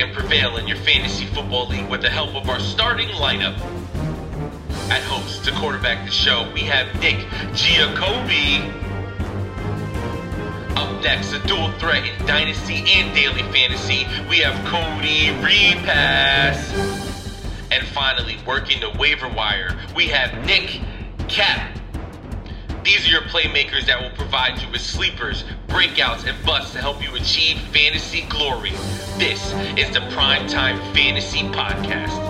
and prevail in your fantasy football league with the help of our starting lineup. At host to quarterback the show, we have Nick Giacobi. Up next, a dual threat in Dynasty and Daily Fantasy, we have Cody Repass. And finally, working the waiver wire, we have Nick Cap. These are your playmakers that will provide you with sleepers, breakouts, and busts to help you achieve fantasy glory. This is the Primetime Fantasy Podcast.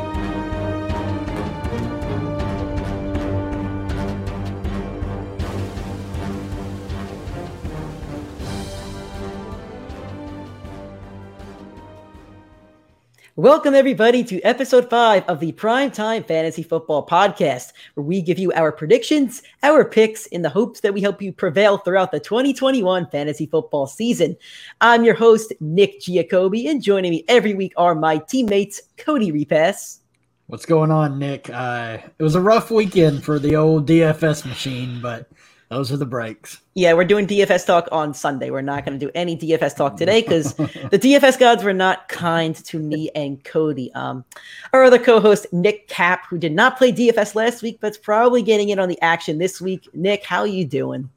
Welcome, everybody, to episode five of the Primetime Fantasy Football Podcast, where we give you our predictions, our picks, in the hopes that we help you prevail throughout the 2021 fantasy football season. I'm your host, Nick Giacobi, and joining me every week are my teammates, Cody Repass. What's going on, Nick? Uh, it was a rough weekend for the old DFS machine, but those are the breaks. Yeah, we're doing DFS talk on Sunday. We're not going to do any DFS talk today because the DFS gods were not kind to me and Cody. Um, our other co-host Nick Cap, who did not play DFS last week, but's probably getting in on the action this week. Nick, how are you doing?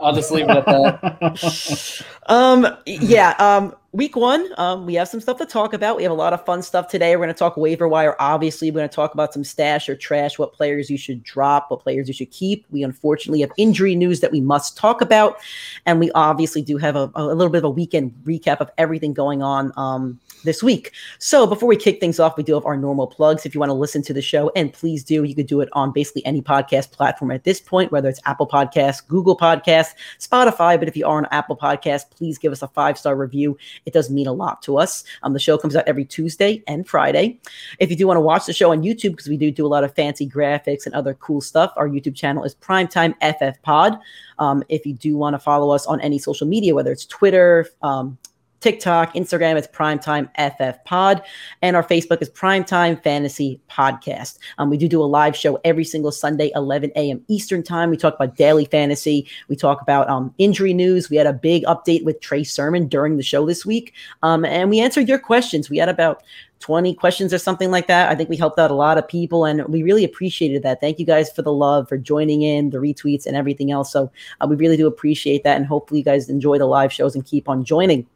I'll just leave it at that. um, yeah. Um, week one, um, we have some stuff to talk about. We have a lot of fun stuff today. We're going to talk waiver wire. Obviously, we're going to talk about some stash or trash, what players you should drop, what players you should keep. We unfortunately have injury news that we must talk about. And we obviously do have a, a little bit of a weekend recap of everything going on um, this week. So before we kick things off, we do have our normal plugs. If you want to listen to the show, and please do, you could do it on basically any podcast platform at this point, whether it's Apple Podcasts, Google Podcasts, Spotify. But if you are on Apple Podcasts, please give us a five star review it does mean a lot to us. Um, the show comes out every Tuesday and Friday. If you do want to watch the show on YouTube, because we do do a lot of fancy graphics and other cool stuff, our YouTube channel is Primetime FF Pod. Um, if you do want to follow us on any social media, whether it's Twitter, um, TikTok, Instagram, it's Primetime FF Pod, and our Facebook is Primetime Fantasy Podcast. Um, we do do a live show every single Sunday, 11 a.m. Eastern Time. We talk about daily fantasy. We talk about um, injury news. We had a big update with Trey Sermon during the show this week, um, and we answered your questions. We had about 20 questions or something like that. I think we helped out a lot of people and we really appreciated that. Thank you guys for the love, for joining in, the retweets, and everything else. So uh, we really do appreciate that. And hopefully you guys enjoy the live shows and keep on joining.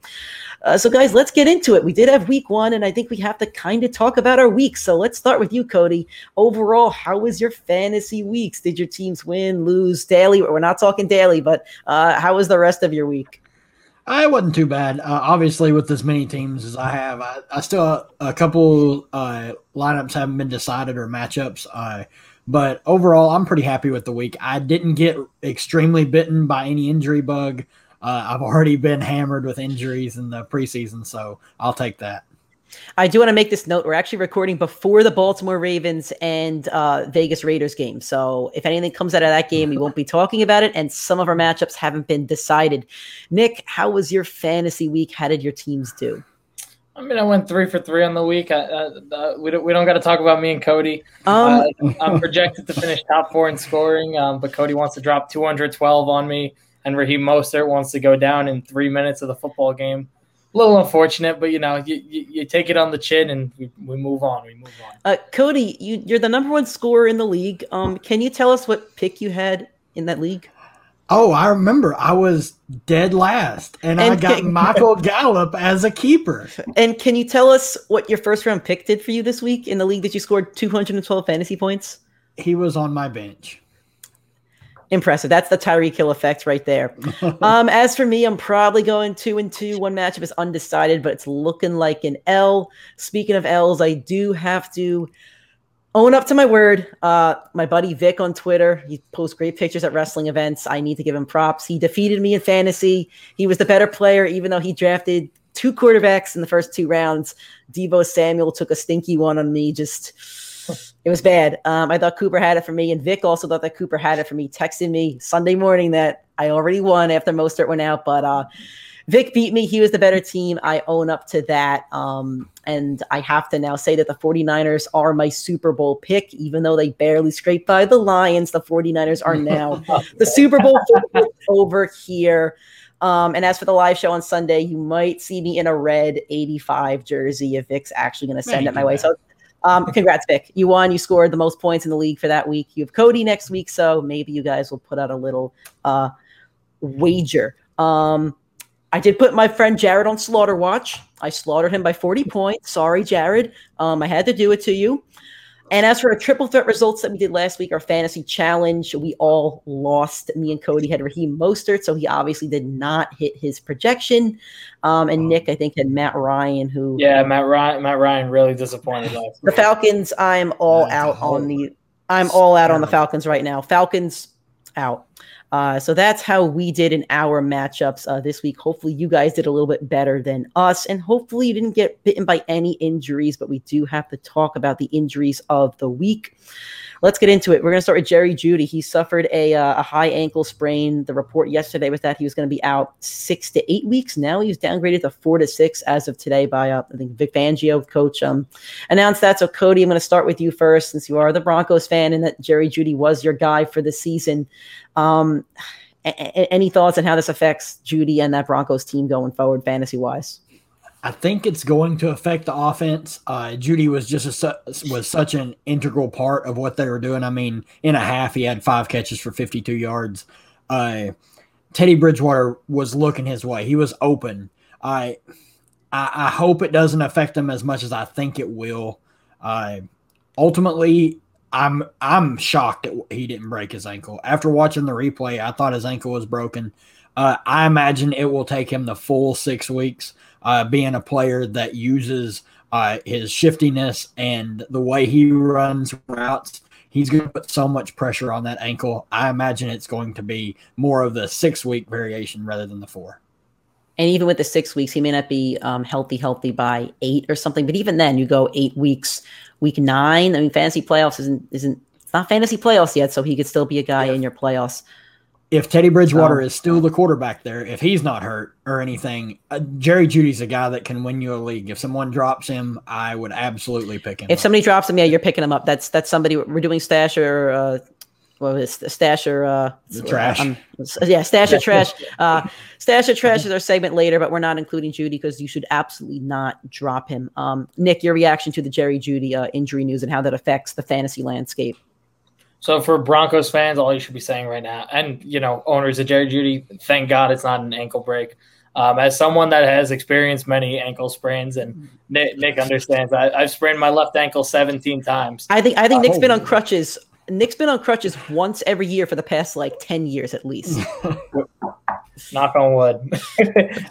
Uh, so, guys, let's get into it. We did have week one, and I think we have to kind of talk about our weeks. So, let's start with you, Cody. Overall, how was your fantasy weeks? Did your teams win, lose, daily? We're not talking daily, but uh, how was the rest of your week? I wasn't too bad. Uh, obviously, with as many teams as I have, I, I still a couple uh, lineups haven't been decided or matchups. Uh, but overall, I'm pretty happy with the week. I didn't get extremely bitten by any injury bug. Uh, I've already been hammered with injuries in the preseason, so I'll take that. I do want to make this note. We're actually recording before the Baltimore Ravens and uh, Vegas Raiders game. So if anything comes out of that game, we won't be talking about it. And some of our matchups haven't been decided. Nick, how was your fantasy week? How did your teams do? I mean, I went three for three on the week. I, uh, we don't, we don't got to talk about me and Cody. Um, uh, I'm projected to finish top four in scoring, um, but Cody wants to drop 212 on me, and Raheem Mostert wants to go down in three minutes of the football game little unfortunate, but you know, you, you, you, take it on the chin and we, we move on. We move on. Uh, Cody, you, you're the number one scorer in the league. Um, can you tell us what pick you had in that league? Oh, I remember. I was dead last, and, and I got can, Michael Gallup as a keeper. And can you tell us what your first round pick did for you this week in the league that you scored 212 fantasy points? He was on my bench impressive. That's the Tyreek Hill effect right there. um, as for me, I'm probably going two and two. One matchup is undecided, but it's looking like an L. Speaking of L's, I do have to own up to my word. Uh, my buddy Vic on Twitter, he posts great pictures at wrestling events. I need to give him props. He defeated me in fantasy. He was the better player, even though he drafted two quarterbacks in the first two rounds. Deebo Samuel took a stinky one on me. Just it was bad. Um, I thought Cooper had it for me, and Vic also thought that Cooper had it for me. texting me Sunday morning that I already won after Mostert went out, but uh, Vic beat me. He was the better team. I own up to that. Um, and I have to now say that the 49ers are my Super Bowl pick, even though they barely scraped by the Lions. The 49ers are now the Super Bowl over here. Um, and as for the live show on Sunday, you might see me in a red 85 jersey if Vic's actually going to send it my way. So um, congrats, Vic. You won. You scored the most points in the league for that week. You have Cody next week, so maybe you guys will put out a little uh, wager. Um, I did put my friend Jared on slaughter watch. I slaughtered him by 40 points. Sorry, Jared. Um, I had to do it to you. And as for our triple threat results that we did last week, our fantasy challenge, we all lost. Me and Cody had Raheem Mostert, so he obviously did not hit his projection. Um, and Nick, I think, had Matt Ryan, who yeah, Matt Ryan, Matt Ryan really disappointed us. The Falcons, I'm all out on the, I'm all out on the Falcons right now. Falcons out. Uh, so that's how we did in our matchups uh, this week. Hopefully, you guys did a little bit better than us, and hopefully, you didn't get bitten by any injuries. But we do have to talk about the injuries of the week. Let's get into it. We're going to start with Jerry Jeudy. He suffered a, uh, a high ankle sprain. The report yesterday was that he was going to be out six to eight weeks. Now he's downgraded to four to six as of today by uh, I think Vic Fangio, coach, um, announced that. So Cody, I'm going to start with you first, since you are the Broncos fan and that Jerry Jeudy was your guy for the season. Um, a- a- any thoughts on how this affects Jeudy and that Broncos team going forward, fantasy wise? I think it's going to affect the offense. Uh, Jeudy was just a, was such an integral part of what they were doing. I mean, in a half, he had five catches for 52 yards. Uh, Teddy Bridgewater was looking his way. He was open. I, I, I hope it doesn't affect him as much as I think it will. Uh, ultimately, I'm I'm shocked that he didn't break his ankle. After watching the replay, I thought his ankle was broken. Uh, I imagine it will take him the full six weeks. Uh, being a player that uses uh, his shiftiness and the way he runs routes, he's going to put so much pressure on that ankle. I imagine it's going to be more of the six week variation rather than the four. And even with the six weeks, he may not be um, healthy, healthy by eight or something. But even then, you go eight weeks, week nine. I mean, fantasy playoffs isn't isn't it's not fantasy playoffs yet, so he could still be a guy yeah. in your playoffs if Teddy Bridgewater is still the quarterback there, if he's not hurt or anything, uh, Jerry Jeudy's a guy that can win you a league. If someone drops him, I would absolutely pick him. If up. somebody drops him, yeah, you're picking him up. That's that's somebody we're doing stash or uh, what was it? stash or uh, trash? Um, yeah, stash or trash. Uh, stash or trash is our segment later, but we're not including Jeudy because you should absolutely not drop him. Um, Nick, your reaction to the Jerry Jeudy uh, injury news and how that affects the fantasy landscape? So for Broncos fans, all you should be saying right now, and you know, owners of Jerry Jeudy, thank God it's not an ankle break. Um, as someone that has experienced many ankle sprains, and Nick, Nick understands, I, have sprained my left ankle 17 times. I think I think Nick's been on crutches. Nick's been on crutches once every year for the past like 10 years at least. Knock on wood.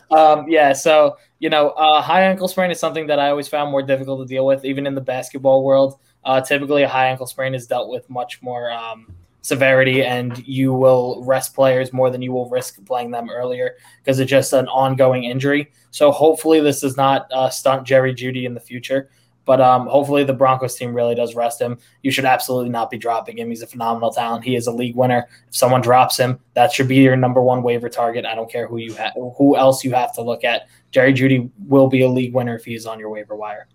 um, yeah, so you know, uh, high ankle sprain is something that I always found more difficult to deal with, even in the basketball world. Uh, typically, a high ankle sprain is dealt with much more um, severity, and you will rest players more than you will risk playing them earlier because it's just an ongoing injury. So hopefully, this does not uh, stunt Jerry Jeudy in the future. But um, hopefully, the Broncos team really does rest him. You should absolutely not be dropping him. He's a phenomenal talent. He is a league winner. If someone drops him, that should be your number one waiver target. I don't care who you ha- who else you have to look at. Jerry Jeudy will be a league winner if he's on your waiver wire.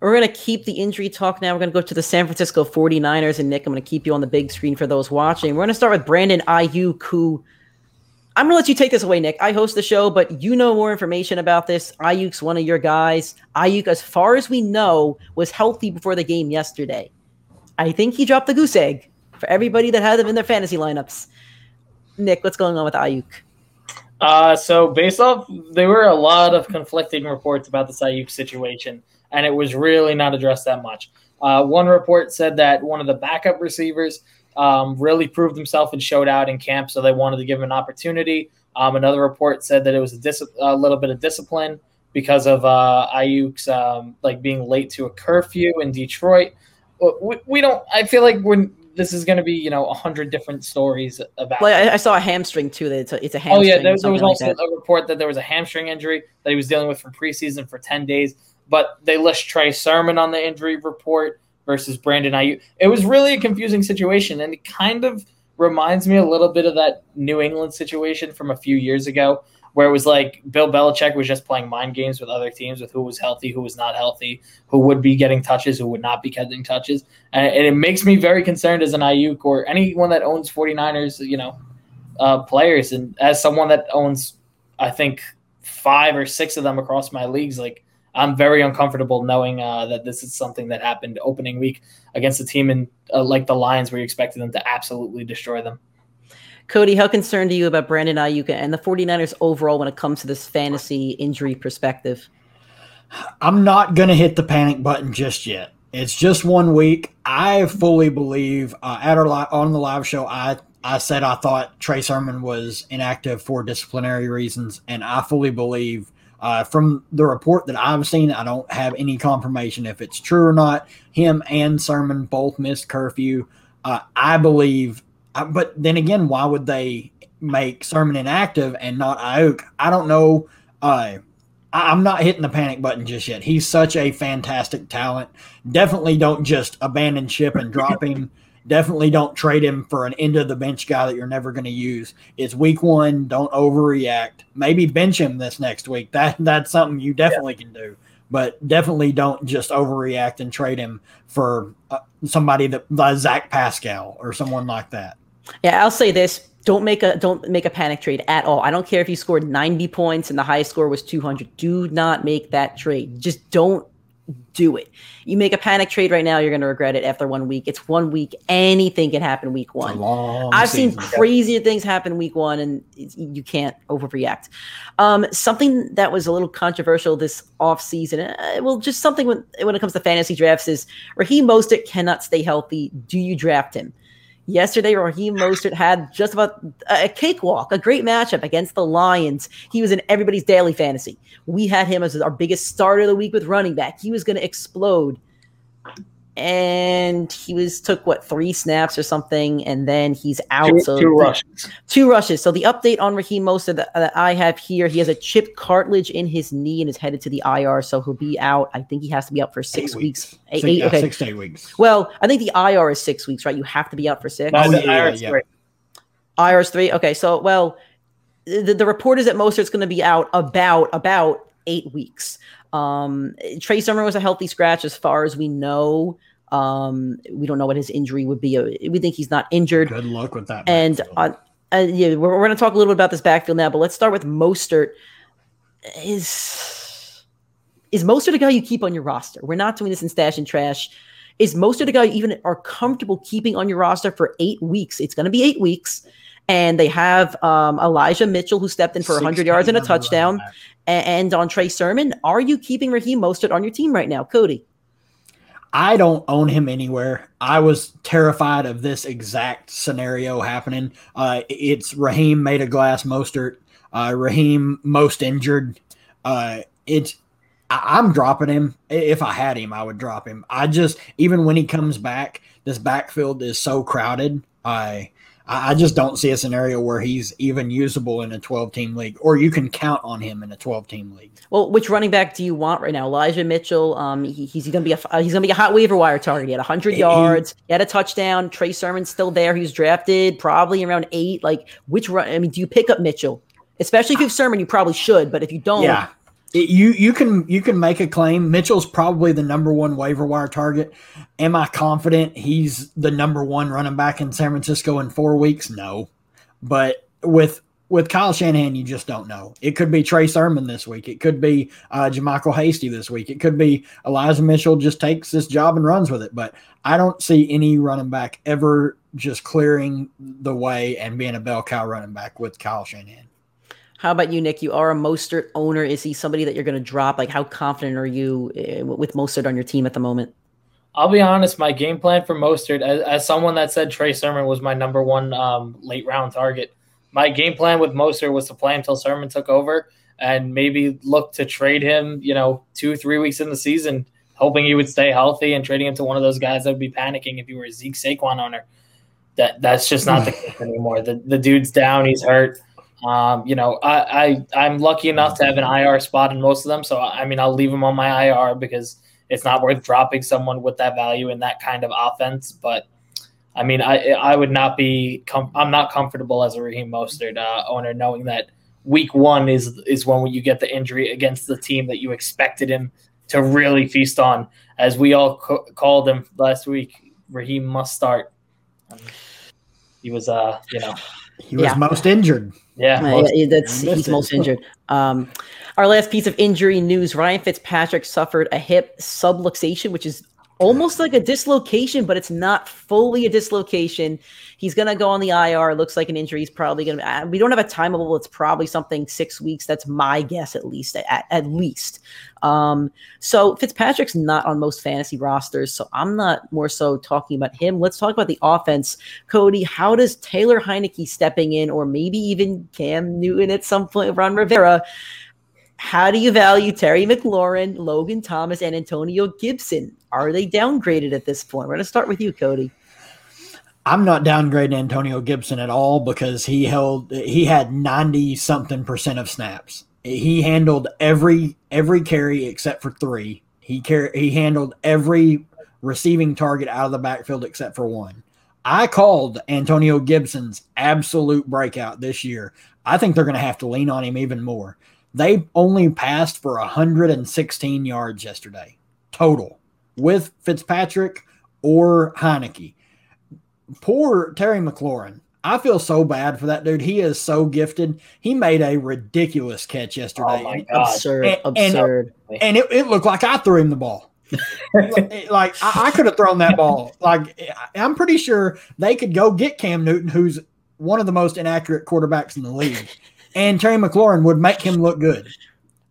We're going to keep the injury talk now. We're going to go to the San Francisco 49ers. And Nick, I'm going to keep you on the big screen for those watching. We're going to start with Brandon Aiyuk, I'm going to let you take this away, Nick. I host the show, but you know more information about this. Aiyuk's one of your guys. Aiyuk, as far as we know, was healthy before the game yesterday. I think he dropped the goose egg for everybody that had him in their fantasy lineups. Nick, what's going on with Aiyuk? Uh, so based off, there were a lot of conflicting reports about the Aiyuk situation and it was really not addressed that much. Uh, one report said that one of the backup receivers um, really proved himself and showed out in camp, so they wanted to give him an opportunity. Um, another report said that it was a, dis- a, little bit of discipline because of uh, Aiyuk's um, like being late to a curfew in Detroit. We, we don't. I feel like when this is going to be you know a hundred different stories about. Like I, I, saw a hamstring too. That it's a, it's a hamstring. Oh yeah, there, there was also like a report that there was a hamstring injury that he was dealing with from preseason for ten days but they list Trey Sermon on the injury report versus Brandon Aiyuk. It was really a confusing situation, and it kind of reminds me a little bit of that New England situation from a few years ago, where it was like Bill Belichick was just playing mind games with other teams with who was healthy, who was not healthy, who would be getting touches, who would not be getting touches. And, it makes me very concerned as an Aiyuk or anyone that owns 49ers, you know, uh, players. And as someone that owns I think five or six of them across my leagues. Like I'm very uncomfortable knowing uh, that this is something that happened opening week against a team in uh, like the Lions, where you expected them to absolutely destroy them. Cody, how concerned are you about Brandon Aiyuk and the 49ers overall when it comes to this fantasy injury perspective? I'm not going to hit the panic button just yet. It's just one week. I fully believe uh, at our li- on the live show, I I said I thought Trey Sermon was inactive for disciplinary reasons, and I fully believe uh, from the report that I've seen, I don't have any confirmation if it's true or not. Him and Sermon both missed curfew. Uh, I believe, uh, but then again, why would they make Sermon inactive and not Aiyuk? I don't know. Uh, I'm not hitting the panic button just yet. He's such a fantastic talent. Definitely don't just abandon ship and drop him. Definitely don't trade him for an end of the bench guy that you're never going to use. It's week one. Don't overreact. Maybe bench him this next week. That that's something you definitely yeah. can do. But definitely don't just overreact and trade him for uh, somebody that like Zach Pascal or someone like that. Yeah, I'll say this: don't make a don't make a panic trade at all. I don't care if you scored 90 points and the highest score was 200. Do not make that trade. Just don't do it. You make a panic trade right now, you're going to regret it after one week. It's one week. Anything can happen week one. I've season. seen crazier things happen week one, and you can't overreact. Um, something that was a little controversial this offseason, uh, well, just something when, when it comes to fantasy drafts is Raheem Mostert cannot stay healthy. Do you draft him? Yesterday, Raheem Mostert had just about a cakewalk, a great matchup against the Lions. He was in everybody's daily fantasy. We had him as our biggest starter of the week with running back. He was going to explode and he was took what three snaps or something, and then he's out. Two, so two rushes. Two rushes. So the update on Raheem Mostert that, that, I have here, he has a chipped cartilage in his knee and is headed to the IR, so he'll be out. I think he has to be out for six eight weeks. weeks. Eight, six, eight, okay. six to eight weeks. Well, I think the IR is six weeks, right? You have to be out for six. No, the IR is three. IR is three. Okay, so well, the, the report is that Mostert's going to be out about about eight weeks. Um, Trey Sermon was a healthy scratch as far as we know. Um, we don't know what his injury would be. We think he's not injured. Good luck with that. And uh, uh, yeah, we're, we're going to talk a little bit about this backfield now, but let's start with Mostert. Is is Mostert a guy you keep on your roster? We're not doing this in stash and trash. Is Mostert a guy you even are comfortable keeping on your roster for eight weeks? It's going to be eight weeks. And they have um, Elijah Mitchell, who stepped in for 100 yards and a touchdown. And, and on Trey Sermon, are you keeping Raheem Mostert on your team right now, Cody? I don't own him anywhere. I was terrified of this exact scenario happening. Uh, it's Raheem made a glass Mostert. Uh, Raheem most injured. Uh, it's I, am dropping him. If I had him, I would drop him. I just even when he comes back, this backfield is so crowded. I I just don't see a scenario where he's even usable in a 12 team league, or you can count on him in a 12 team league. Well, which running back do you want right now? Elijah Mitchell. Um, he, he's going to be a uh, he's going to be a hot waiver wire target. He had 100 he, yards. He had a touchdown. Trey Sermon's still there. He was drafted probably around eight. Like which run? I mean, do you pick up Mitchell? Especially if you have Sermon, you probably should. But if you don't, yeah. You you can you can make a claim. Mitchell's probably the number one waiver wire target. Am I confident he's the number one running back in San Francisco in four weeks? No, but with with Kyle Shanahan, you just don't know. It could be Trey Sermon this week. It could be uh, JaMycal Hasty this week. It could be Elijah Mitchell just takes this job and runs with it. But I don't see any running back ever just clearing the way and being a bell cow running back with Kyle Shanahan. How about you, Nick? You are a Mostert owner. Is he somebody that you're going to drop? Like, how confident are you uh, with Mostert on your team at the moment? I'll be honest. My game plan for Mostert, as, as someone that said Trey Sermon was my number one um, late round target, my game plan with Mostert was to play until Sermon took over and maybe look to trade him. You know, two three weeks in the season, hoping he would stay healthy and trading him to one of those guys that would be panicking if you were a Zeke Saquon owner. That that's just not the case anymore. The the dude's down. He's hurt. Um, you know, I, I I'm lucky enough to have an IR spot in most of them, so I mean, I'll leave him on my IR because it's not worth dropping someone with that value in that kind of offense. But I mean, I I would not be com- I'm not comfortable as a Raheem Mostert uh, owner knowing that week one is is when you get the injury against the team that you expected him to really feast on, as we all co- called him last week. Raheem must start. he was, uh, you know, he was Yeah. most injured. Yeah. Most- yeah, that's he's most injured. Um, our last piece of injury news: Ryan Fitzpatrick suffered a hip subluxation, which is almost like a dislocation, but it's not fully a dislocation. He's gonna go on the IR. Looks like an injury. He's probably gonna. uh, We don't have a timeable. It's probably something six weeks. That's my guess, at least. At, at least. Um, so Fitzpatrick's not on most fantasy rosters, so I'm not more so talking about him. Let's talk about the offense. Cody, how does Taylor Heinicke stepping in, or maybe even Cam Newton at some point, Ron Rivera? How do you value Terry McLaurin, Logan Thomas, and Antonio Gibson? Are they downgraded at this point? We're going to start with you, Cody. I'm not downgrading Antonio Gibson at all because he held he had 90 something percent of snaps. He handled every every carry except for 3. He car- he handled every receiving target out of the backfield except for one. I called Antonio Gibson's absolute breakout this year. I think they're going to have to lean on him even more. They only passed for 116 yards yesterday total with Fitzpatrick or Heinicke poor Terry McLaurin. I feel so bad for that dude. He is so gifted. He made a ridiculous catch yesterday. Oh my and, God. Absurd. And- and- absurd. and it, it looked like I threw him the ball. like like, I, I could have thrown that ball. Like I'm pretty sure they could go get Cam Newton, who's one of the most inaccurate quarterbacks in the league, and Terry McLaurin would make him look good.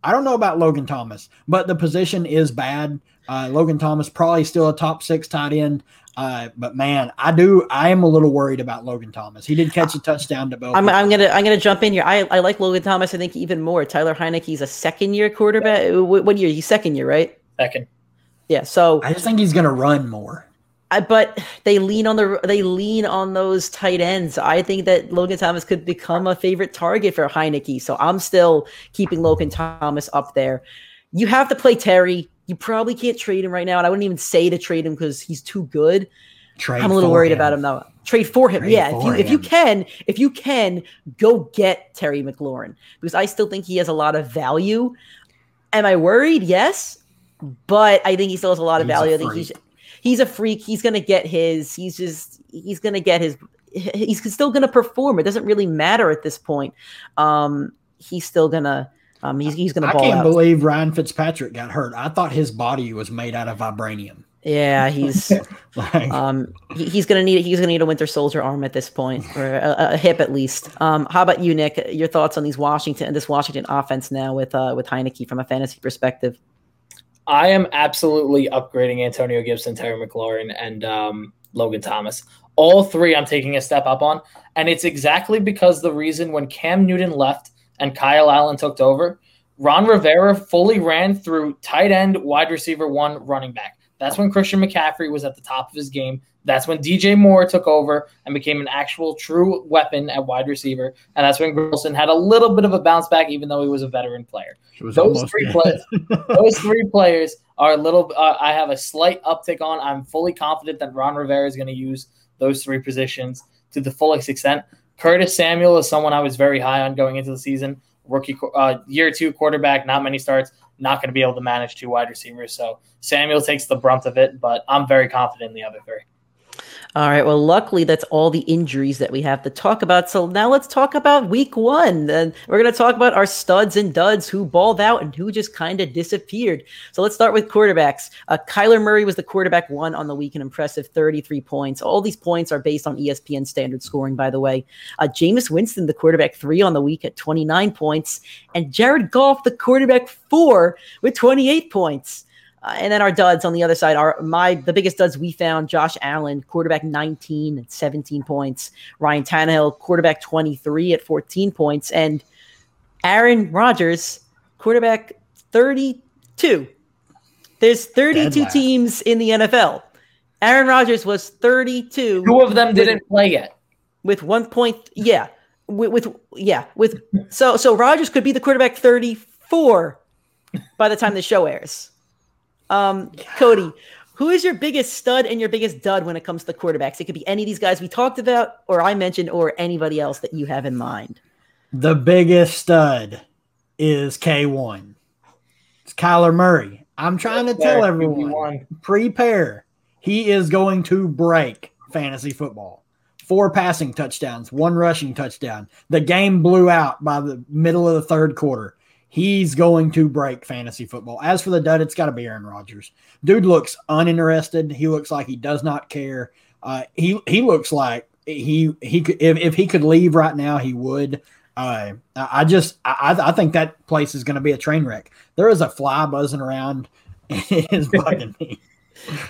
I don't know about Logan Thomas, but the position is bad. Uh, Logan Thomas probably still a top six tight end. Uh, but man, I do. I am a little worried about Logan Thomas. He did catch a touchdown to Bell. I'm, I'm gonna I'm gonna jump in here. I, I like Logan Thomas. I think even more. Tyler Heinicke's a second year quarterback. What, what year? He's second year, right? Second. Yeah. So, I just think he's going to run more. I, but they lean on the they lean on those tight ends. I think that Logan Thomas could become a favorite target for Heinicke. So I'm still keeping Logan Thomas up there. You have to play Terry. You probably can't trade him right now, and I wouldn't even say to trade him because he's too good. Trade I'm a little for worried about him though. Trade for him, Trade yeah. If you for if you can, if you can, go get Terry McLaurin because I still think he has a lot of value. Am I worried? Yes, but I think he still has a lot of He's value. I think he's. He's a freak. He's gonna get his. He's just he's gonna get his. He's still gonna perform. It doesn't really matter at this point. Um, he's still gonna. Um, he's he's gonna I can't out. believe Ryan Fitzpatrick got hurt. I thought his body was made out of vibranium. yeah, he's. Like, Um, he, he's gonna need he's gonna need a Winter Soldier arm at this point, or a, a hip at least. Um, how about you, Nick? Your thoughts on these Washington this Washington offense now with uh with Heinicke from a fantasy perspective? I am absolutely upgrading Antonio Gibson, Terry McLaurin, and um, Logan Thomas. All three I'm taking a step up on. And it's exactly because the reason when Cam Newton left and Kyle Allen took over, Ron Rivera fully ran through tight end, wide receiver, one running back. That's when Christian McCaffrey was at the top of his game. That's when DJ Moore took over and became an actual true weapon at wide receiver. And that's when Wilson had a little bit of a bounce back, even though he was a veteran player those three players- those three players are a little. Uh, I have a slight uptick on. I'm fully confident that Ron Rivera is going to use those three positions to the fullest extent. Curtis Samuel is someone I was very high on going into the season. Rookie uh, year two quarterback, not many starts, not going to be able to manage two wide receivers. So Samuel takes the brunt of it, but I'm very confident in the other three. All right. Well, luckily, that's all the injuries that we have to talk about. So now let's talk about week one. And we're going to talk about our studs and duds who balled out and who just kind of disappeared. So let's start with quarterbacks. Uh, Kyler Murray was the quarterback one on the week, an impressive 33 points. All these points are based on ESPN standard scoring, by the way. Uh, Jameis Winston, the quarterback three on the week at 29 points. And Jared Goff, the quarterback four with 28 points. Uh, and then our duds on the other side are my the biggest duds we found Josh Allen, quarterback 19 at 17 points, Ryan Tannehill, quarterback 23 at 14 points, and Aaron Rodgers, quarterback 32. There's 32 Dead teams in the NFL. Aaron Rodgers was 32 Two of them didn't play yet. with one point. Yeah, with, with yeah with so so Rogers could be the quarterback 34 by the time the show airs. Um, Cody, who is your biggest stud and your biggest dud when it comes to the quarterbacks? It could be any of these guys we talked about, or I mentioned, or anybody else that you have in mind. The biggest stud is K1. It's Kyler Murray. I'm trying to tell everyone prepare. He is going to break fantasy football four passing touchdowns, one rushing touchdown. The game blew out by the middle of the third quarter. He's going to break fantasy football. As for the dud, it's got to be Aaron Rodgers. Dude looks uninterested. He looks like he does not care. Uh, he he looks like he he could if, if he could leave right now, he would. Uh, I just I, I think that place is going to be a train wreck. There is a fly buzzing around. It is bugging me.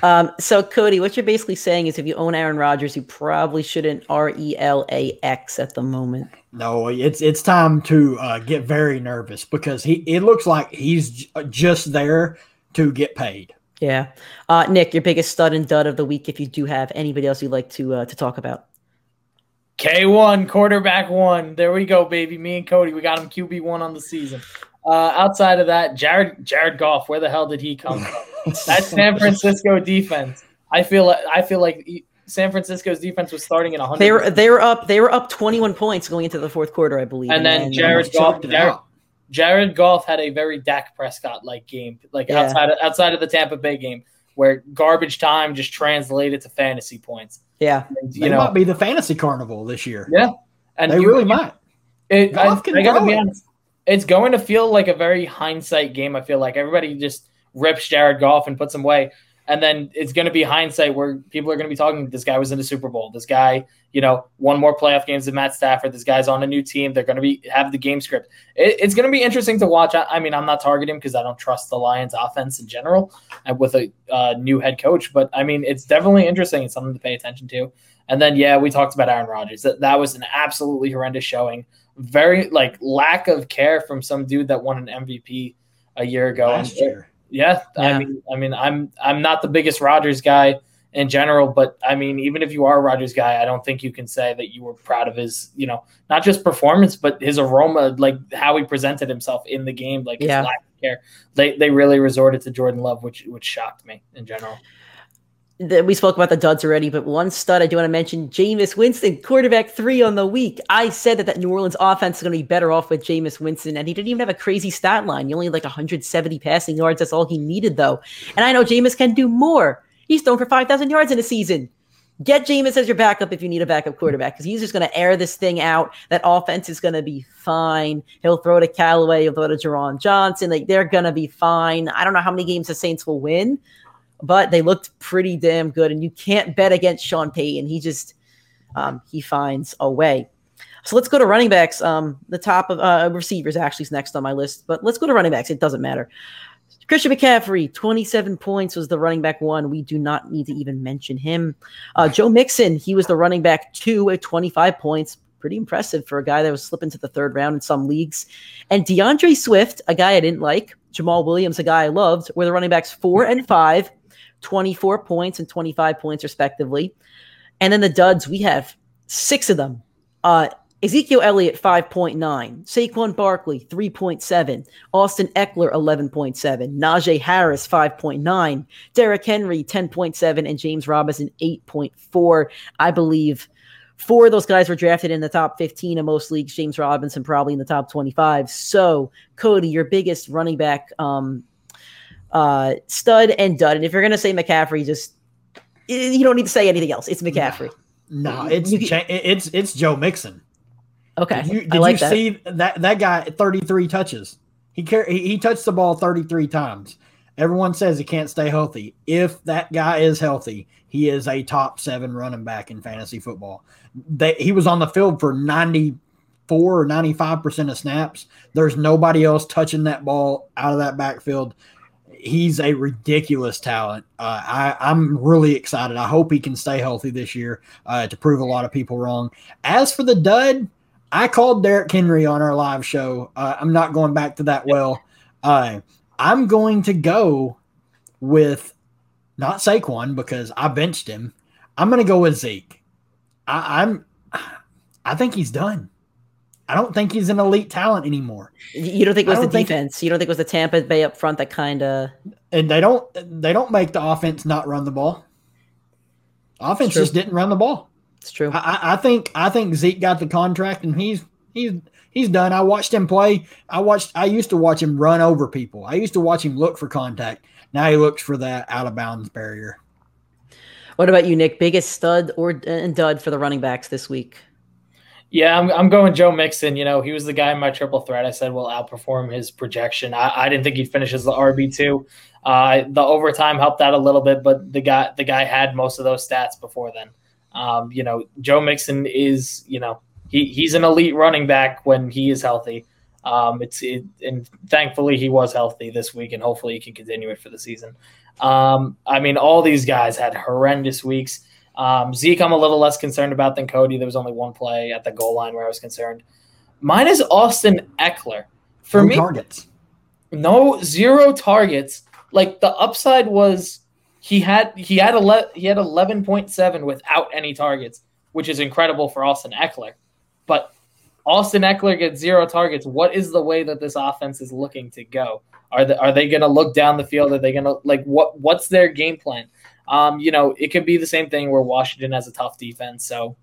Um, so Cody, what you're basically saying is if you own Aaron Rodgers, you probably shouldn't R E L A X at the moment. No, it's it's time to uh, get very nervous because he it looks like he's just there to get paid. Yeah, uh, Nick, your biggest stud and dud of the week. If you do have anybody else you'd like to uh, to talk about. K1 quarterback one. There we go, baby. Me and Cody, we got him QB one on the season. Uh, outside of that, Jared Jared Goff, where the hell did he come from? that San Francisco defense. I feel like I feel like San Francisco's defense was starting at 100. They were they were up they were up 21 points going into the fourth quarter, I believe. And, and then Jared Goff Jared, Jared, Goff had a very Dak Prescott like game, like yeah. outside of, outside of the Tampa Bay game, where garbage time just translated to fantasy points. Yeah, and, you they know, might be the fantasy carnival this year. Yeah, and they you, really might. It, I, I gotta be honest it's going to feel like a very hindsight game. I feel like everybody just rips Jared Goff and puts him away. And then it's going to be hindsight where people are going to be talking. This guy was in the Super Bowl. This guy, you know, won more playoff games than Matt Stafford. This guy's on a new team. They're going to be have the game script. It, it's going to be interesting to watch. I, I mean, I'm not targeting because I don't trust the Lions' offense in general, and with a uh, new head coach. But I mean, it's definitely interesting. It's something to pay attention to. And then, yeah, we talked about Aaron Rodgers. That that was an absolutely horrendous showing very like lack of care from some dude that won an MVP a year ago. Last year. Yeah, yeah, I mean, I mean, I'm I'm not the biggest Rodgers guy in general, but I mean, even if you are a Rodgers guy, I don't think you can say that you were proud of his, you know, not just performance, but his aroma, like how he presented himself in the game, like his yeah. lack of care. They they really resorted to Jordan Love, which which shocked me in general we spoke about the duds already, but one stud I do want to mention: Jameis Winston, quarterback three on the week. I said that that New Orleans offense is going to be better off with Jameis Winston, and he didn't even have a crazy stat line. He only had like 170 passing yards. That's all he needed, though. And I know Jameis can do more. He's thrown for 5,000 yards in a season. Get Jameis as your backup if you need a backup quarterback because he's just going to air this thing out. That offense is going to be fine. He'll throw to Callaway, he'll throw to Jerron Johnson. Like they're going to be fine. I don't know how many games the Saints will win, but they looked pretty damn good. And you can't bet against Sean Payton. He just um, he finds a way. So let's go to running backs. Um, the top of uh, receivers actually is next on my list, but let's go to running backs. It doesn't matter. Christian McCaffrey, 27 points was the running back one. We do not need to even mention him. Uh, Joe Mixon, he was the running back two at 25 points. Pretty impressive for a guy that was slipping to the third round in some leagues. And D'Andre Swift, a guy I didn't like. Jamaal Williams, a guy I loved, were the running backs four and five 24 points and 25 points, respectively. And then the duds, we have six of them. Uh, Ezekiel Elliott, 5.9. Saquon Barkley, 3.7. Austin Ekeler, 11.7. Najee Harris, 5.9. Derrick Henry, 10.7. And James Robinson, 8.4. I believe four of those guys were drafted in the top 15 of most leagues. James Robinson, probably in the top 25. So, Cody, your biggest running back um, uh, stud and dud. And if you're gonna say McCaffrey, just you don't need to say anything else. It's McCaffrey. No, no it's it's it's Joe Mixon. Okay, did you, did like you that. see that that guy 33 touches? He, car- he he touched the ball 33 times. Everyone says he can't stay healthy. If that guy is healthy, he is a top seven running back in fantasy football. They, he was on the field for 94 or 95% of snaps. There's nobody else touching that ball out of that backfield he's a ridiculous talent. Uh, I, I'm really excited. I hope he can stay healthy this year uh, to prove a lot of people wrong. As for the dud, I called Derrick Henry on our live show. Uh, I'm not going back to that well. Uh, I'm going to go with not Saquon because I benched him. I'm going to go with Zeke. I, I'm. I think he's done. I don't think he's an elite talent anymore. You don't think it was the defense? Think, you don't think it was the Tampa Bay up front that kind of? And they don't. They don't make the offense not run the ball. Offense just didn't run the ball. It's true. I, I, think. I think Zeke got the contract, and he's he's he's done. I watched him play. I watched. I used to watch him run over people. I used to watch him look for contact. Now he looks for that out of bounds barrier. What about you, Nick? Biggest stud or and dud for the running backs this week? Yeah, I'm, I'm going Joe Mixon. You know, he was the guy in my triple threat. I said will outperform his projection. I, I didn't think he'd finish as the RB two. Uh, the overtime helped out a little bit, but the guy the guy had most of those stats before then. Um, you know, Joe Mixon is you know he he's an elite running back when he is healthy. Um, it's it, and thankfully he was healthy this week, and hopefully he can continue it for the season. Um, I mean, all these guys had horrendous weeks. Um, Zeke, I'm a little less concerned about than Cody. There was only one play at the goal line where I was concerned. Mine is Austin Ekeler. For no me, targets. no zero targets. Like the upside was he had he had ele- he had 11.7 without any targets, which is incredible for Austin Ekeler. But Austin Ekeler gets zero targets. What is the way that this offense is looking to go? Are they are they going to look down the field? Are they going to like what what's their game plan? Um, you know, it could be the same thing where Washington has a tough defense, so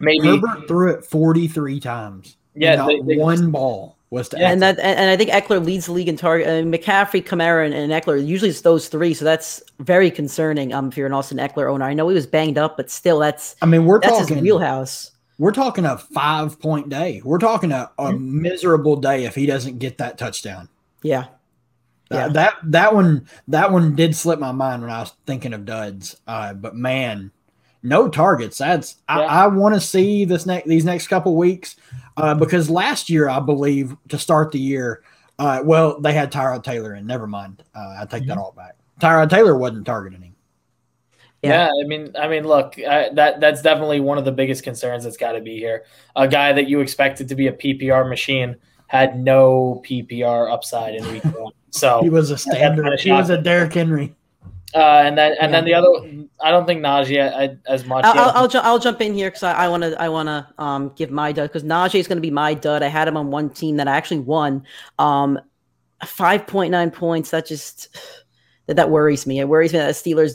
maybe Herbert threw it 43 times. Yeah, they- they- one ball was to Yeah, and that and I think Ekeler leads the league in target. Uh, McCaffrey, Kamara, and, and Ekeler usually it's those three, so that's very concerning. Um, if you're an Austin Ekeler owner, I know he was banged up, but still, that's I mean, we're that's talking his wheelhouse. We're talking a five point day. We're talking a, a Mm-hmm. miserable day if he doesn't get that touchdown. Yeah, Yeah. that that one that one did slip my mind when I was thinking of duds. Uh, but man, no targets. That's Yeah. I, I want to see this next these next couple weeks uh, because last year I believe to start the year, uh, well they had Tyrod Taylor and Never mind, uh, I take that all back. Tyrod Taylor wasn't targeting him. Yeah, I mean, I mean, look, uh, that that's definitely one of the biggest concerns that's got to be here. A guy that you expected to be a PPR machine had no PPR upside in week one. So, He was a standard. kinda He was a Derrick Henry. uh, and then and then the other, I don't think Najee as much. I'll. I'll, I'll, ju- I'll jump in here because I want to I want to um give my dud because Najee is going to be my dud. I had him on one team that I actually won, um, five point nine points. That just that that worries me. It worries me that the Steelers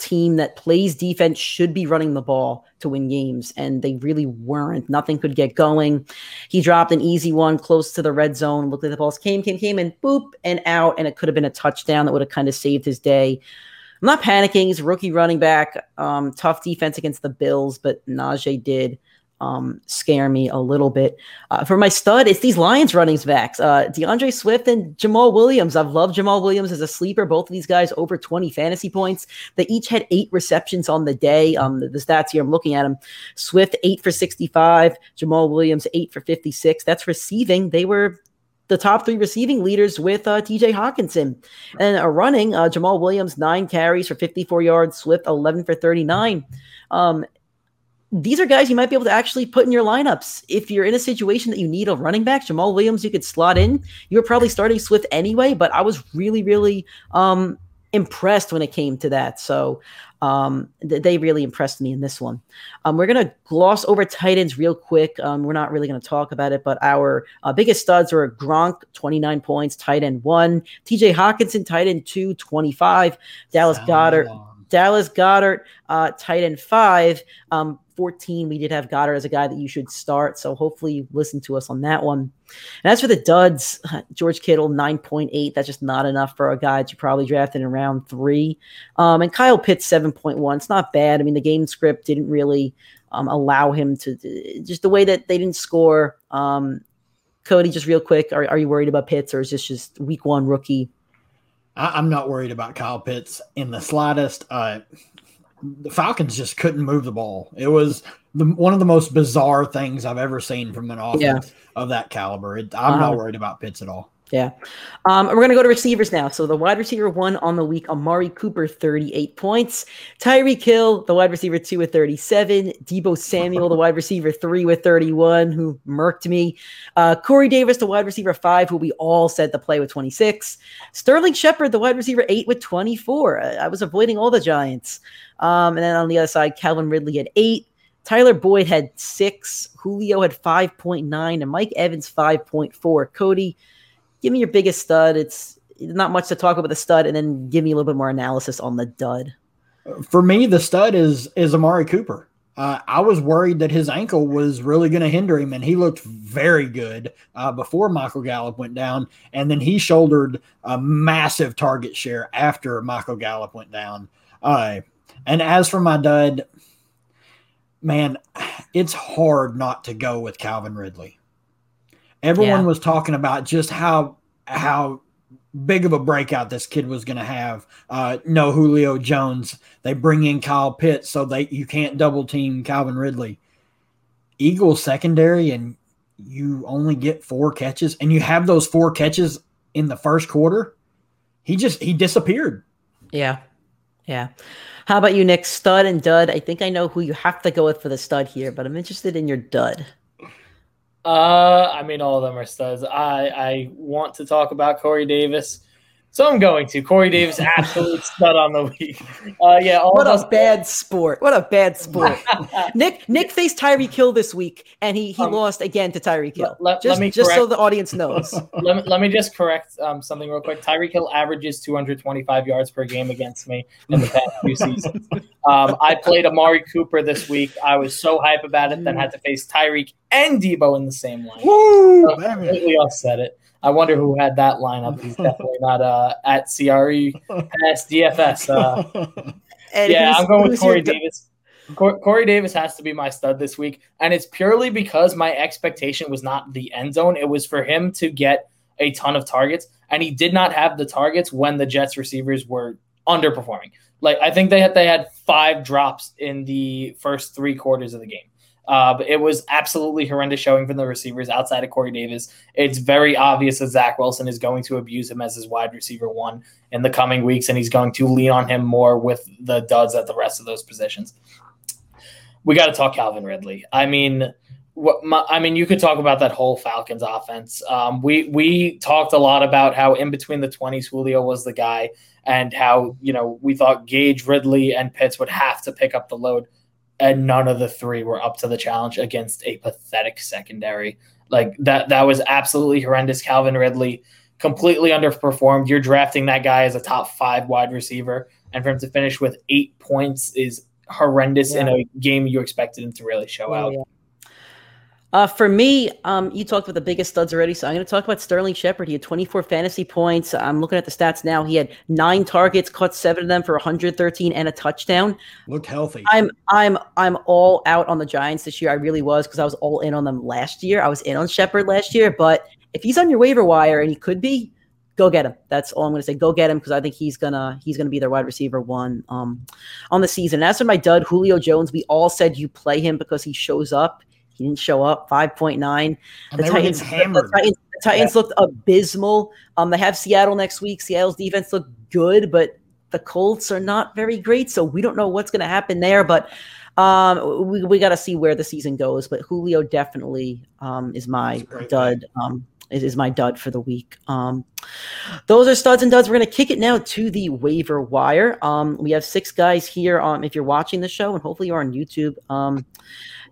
team that plays defense should be running the ball to win games, and they really weren't. Nothing could get going. He dropped an easy one close to the red zone. Looked like the balls, came, came, came, and boop, and out, and it could have been a touchdown that would have kind of saved his day. I'm not panicking. He's a rookie running back. Um, tough defense against the Bills, but Najee did um, scare me a little bit. Uh, for my stud, it's these Lions running backs, uh, D'Andre Swift and Jamaal Williams. I've loved Jamaal Williams as a sleeper. Both of these guys over 20 fantasy points. They each had eight receptions on the day. Um, the, the stats here, I'm looking at them. Swift eight for 65. Jamaal Williams eight for 56. That's receiving. They were the top three receiving leaders with uh, TJ Hockenson. And uh, running, uh, Jamaal Williams, nine carries for 54 yards, Swift, 11 for 39. Um, these are guys you might be able to actually put in your lineups. If you're in a situation that you need a running back, Jamaal Williams, you could slot in. You were probably starting Swift anyway, but I was really, really um, impressed when it came to that. So um, th- they really impressed me in this one. Um, we're going to gloss over tight ends real quick. Um, we're not really going to talk about it, but our uh, biggest studs were Gronk, 29 points, tight end one, TJ Hockenson, tight end two, 25, Dallas Goedert. Dallas Goedert, uh, tight end five. Um, 14, we did have Goedert as a guy that you should start. So hopefully you listen to us on that one. And as for the duds, George Kittle, 9.8. That's just not enough for a guy that you probably drafted in round three. Um, and Kyle Pitts, 7.1. It's not bad. I mean, the game script didn't really um, allow him to, just the way that they didn't score. Um, Cody, just real quick, are, are you worried about Pitts or is this just week one rookie? I, am not worried about Kyle Pitts in the slightest. Uh, the Falcons just couldn't move the ball. It was the, one of the most bizarre things I've ever seen from an offense Yeah. of that caliber. It, I'm not Um, worried about Pitts at all. Yeah. Um, we're going to go to receivers now. So the wide receiver one on the week, Amari Cooper, 38 points. Tyreek Hill, the wide receiver two with 37. Deebo Samuel, the wide receiver three with 31, who murked me. Uh, Corey Davis, the wide receiver five, who we all said to play with 26. Sterling Shepard, the wide receiver eight with 24. I, I was avoiding all the Giants. Um, and then on the other side, Calvin Ridley had eight. Tyler Boyd had six. Julio had 5.9. And Mike Evans, 5.4. Cody, give me your biggest stud. It's not much to talk about the stud, and then give me a little bit more analysis on the dud. For me, the stud is is Amari Cooper. Uh, I was worried that his ankle was really going to hinder him, and he looked very good uh, before Michael Gallup went down, and then he shouldered a massive target share after Michael Gallup went down. Uh, And as for my dud, man, it's hard not to go with Calvin Ridley. Everyone yeah. was talking about just how how big of a breakout this kid was going to have. Uh, no Julio Jones. They bring in Kyle Pitts so they you can't double team Calvin Ridley. Eagles secondary and you only get four catches and you have those four catches in the first quarter. He just he disappeared. Yeah. Yeah. How about you, Nick? Stud and dud. I think I know who you have to go with for the stud here, but I'm interested in your dud. Uh, I mean, all of them are studs. I I want to talk about Corey Davis. So I'm going to Corey Davis, absolute stud on the week. Uh, yeah, what a bad sport! What a bad sport. Nick Nick faced Tyreek Hill this week, and he he um, lost again to Tyreek Hill. Let, just, let just so the audience knows. let, me, let me just correct um, something real quick. Tyreek Hill averages 225 yards per game against me in the past few seasons. Um, I played Amari Cooper this week. I was so hype about it, then had to face Tyreek and Deebo in the same line. Woo! So completely offset it. I wonder who had that lineup. He's definitely not uh, at CRE past DFS. Uh, yeah, I'm going with Corey Davis. Corey Davis has to be my stud this week, and it's purely because my expectation was not the end zone. It was for him to get a ton of targets, and he did not have the targets when the Jets receivers were underperforming. Like I think they had they had five drops in the first three quarters of the game. Uh, but it was absolutely horrendous showing from the receivers outside of Corey Davis. It's very obvious that Zach Wilson is going to abuse him as his wide receiver one in the coming weeks, and he's going to lean on him more with the duds at the rest of those positions. We got to talk Calvin Ridley. I mean, what my, I mean, you could talk about that whole Falcons offense. Um, we we talked a lot about how in between the twenties, Julio was the guy, and how you know we thought Gage, Ridley, and Pitts would have to pick up the load and none of the three were up to the challenge against a pathetic secondary. Like that, that was absolutely horrendous. Calvin Ridley completely underperformed. You're drafting that guy as a top five wide receiver, and for him to finish with eight points is horrendous yeah. in a game you expected him to really show oh, out. Yeah. Uh, for me, um, you talked about the biggest studs already, so I'm going to talk about Sterling Shepard. He had 24 fantasy points. I'm looking at the stats now. He had nine targets, caught seven of them for 113 and a touchdown. Looked healthy. I'm I'm I'm all out on the Giants this year. I really was because I was all in on them last year. I was in on Shepard last year, but if he's on your waiver wire and he could be, go get him. That's all I'm going to say. Go get him because I think he's gonna he's gonna be their wide receiver one um, on the season. As for my dud, Julio Jones, we all said you play him because he shows up. He didn't show up. Five point nine. The Titans, the Titans, the Titans looked abysmal. Um, they have Seattle next week. Seattle's defense looked good, but the Colts are not very great. So we don't know what's going to happen there. But um, we, we got to see where the season goes. But Julio definitely um, is my dud. Um, is, is my dud for the week. Um, those are studs and duds. We're going to kick it now to the waiver wire. Um, we have six guys here. Um, if you're watching the show, and hopefully you're on YouTube. Um,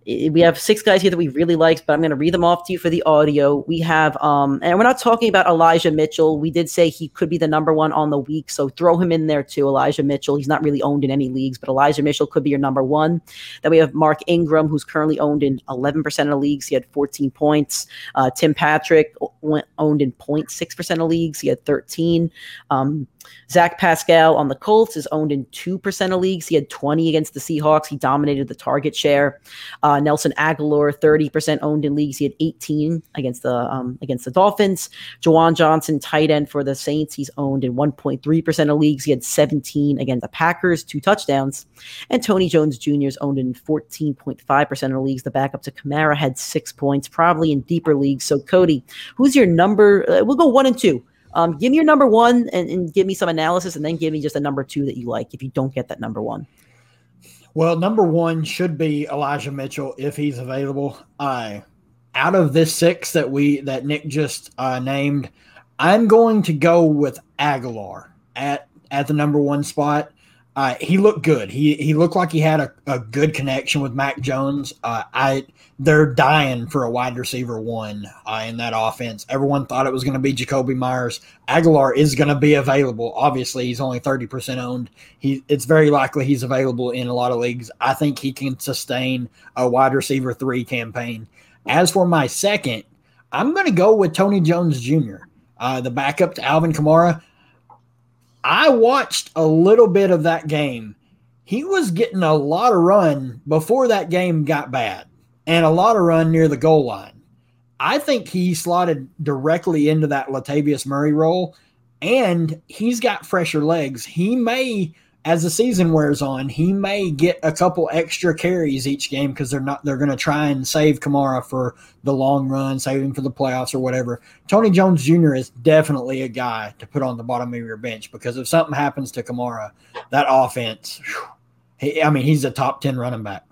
we have six guys here that we really liked, but I'm going to read them off to you for the audio. We have, um, and we're not talking about Elijah Mitchell. We did say he could be the number one on the week, so throw him in there too. Elijah Mitchell. He's not really owned in any leagues, but Elijah Mitchell could be your number one. Then we have Mark Ingram, who's currently owned in 11% of the leagues. He had 14 points. Uh, Tim Patrick owned in 0.6% of leagues. He had 13. Um, Zach Pascal on the Colts is owned in 2% of leagues. He had 20 against the Seahawks. He dominated the target share. Uh, Nelson Agholor, 30% owned in leagues. He had 18 against the um, against the Dolphins. Juwan Johnson, tight end for the Saints. He's owned in 1.3% of leagues. He had 17 against the Packers, two touchdowns. And Tony Jones Jr. is owned in 14.5% of leagues. The backup to Kamara had six points, probably in deeper leagues. So, Cody, who's your number? Uh, we'll go one and two. Um, give me your number one and, and give me some analysis, and then give me just a number two that you like if you don't get that number one. Well, number one should be Elijah Mitchell if he's available. Uh, out of this six that we that Nick just uh, named, I'm going to go with Agholor at at the number one spot. Uh, he looked good. He he looked like he had a, a good connection with Mac Jones. Uh, I they're dying for a wide receiver one uh, in that offense. Everyone thought it was going to be Jakobi Myers. Agholor is going to be available. Obviously, he's only thirty percent owned. He it's very likely he's available in a lot of leagues. I think he can sustain a wide receiver three campaign. As for my second, I'm going to go with Tony Jones Jr., uh, the backup to Alvin Kamara. I watched a little bit of that game. he was getting a lot of run before that game got bad and a lot of run near the goal line. I think he slotted directly into that Latavius Murray role, and he's got fresher legs. He may as the season wears on, he may get a couple extra carries each game because they're not they're going to try and save Kamara for the long run, save him for the playoffs or whatever. Tony Jones Jr. is definitely a guy to put on the bottom of your bench because if something happens to Kamara, that offense, whew, he, I mean, he's a top ten running back.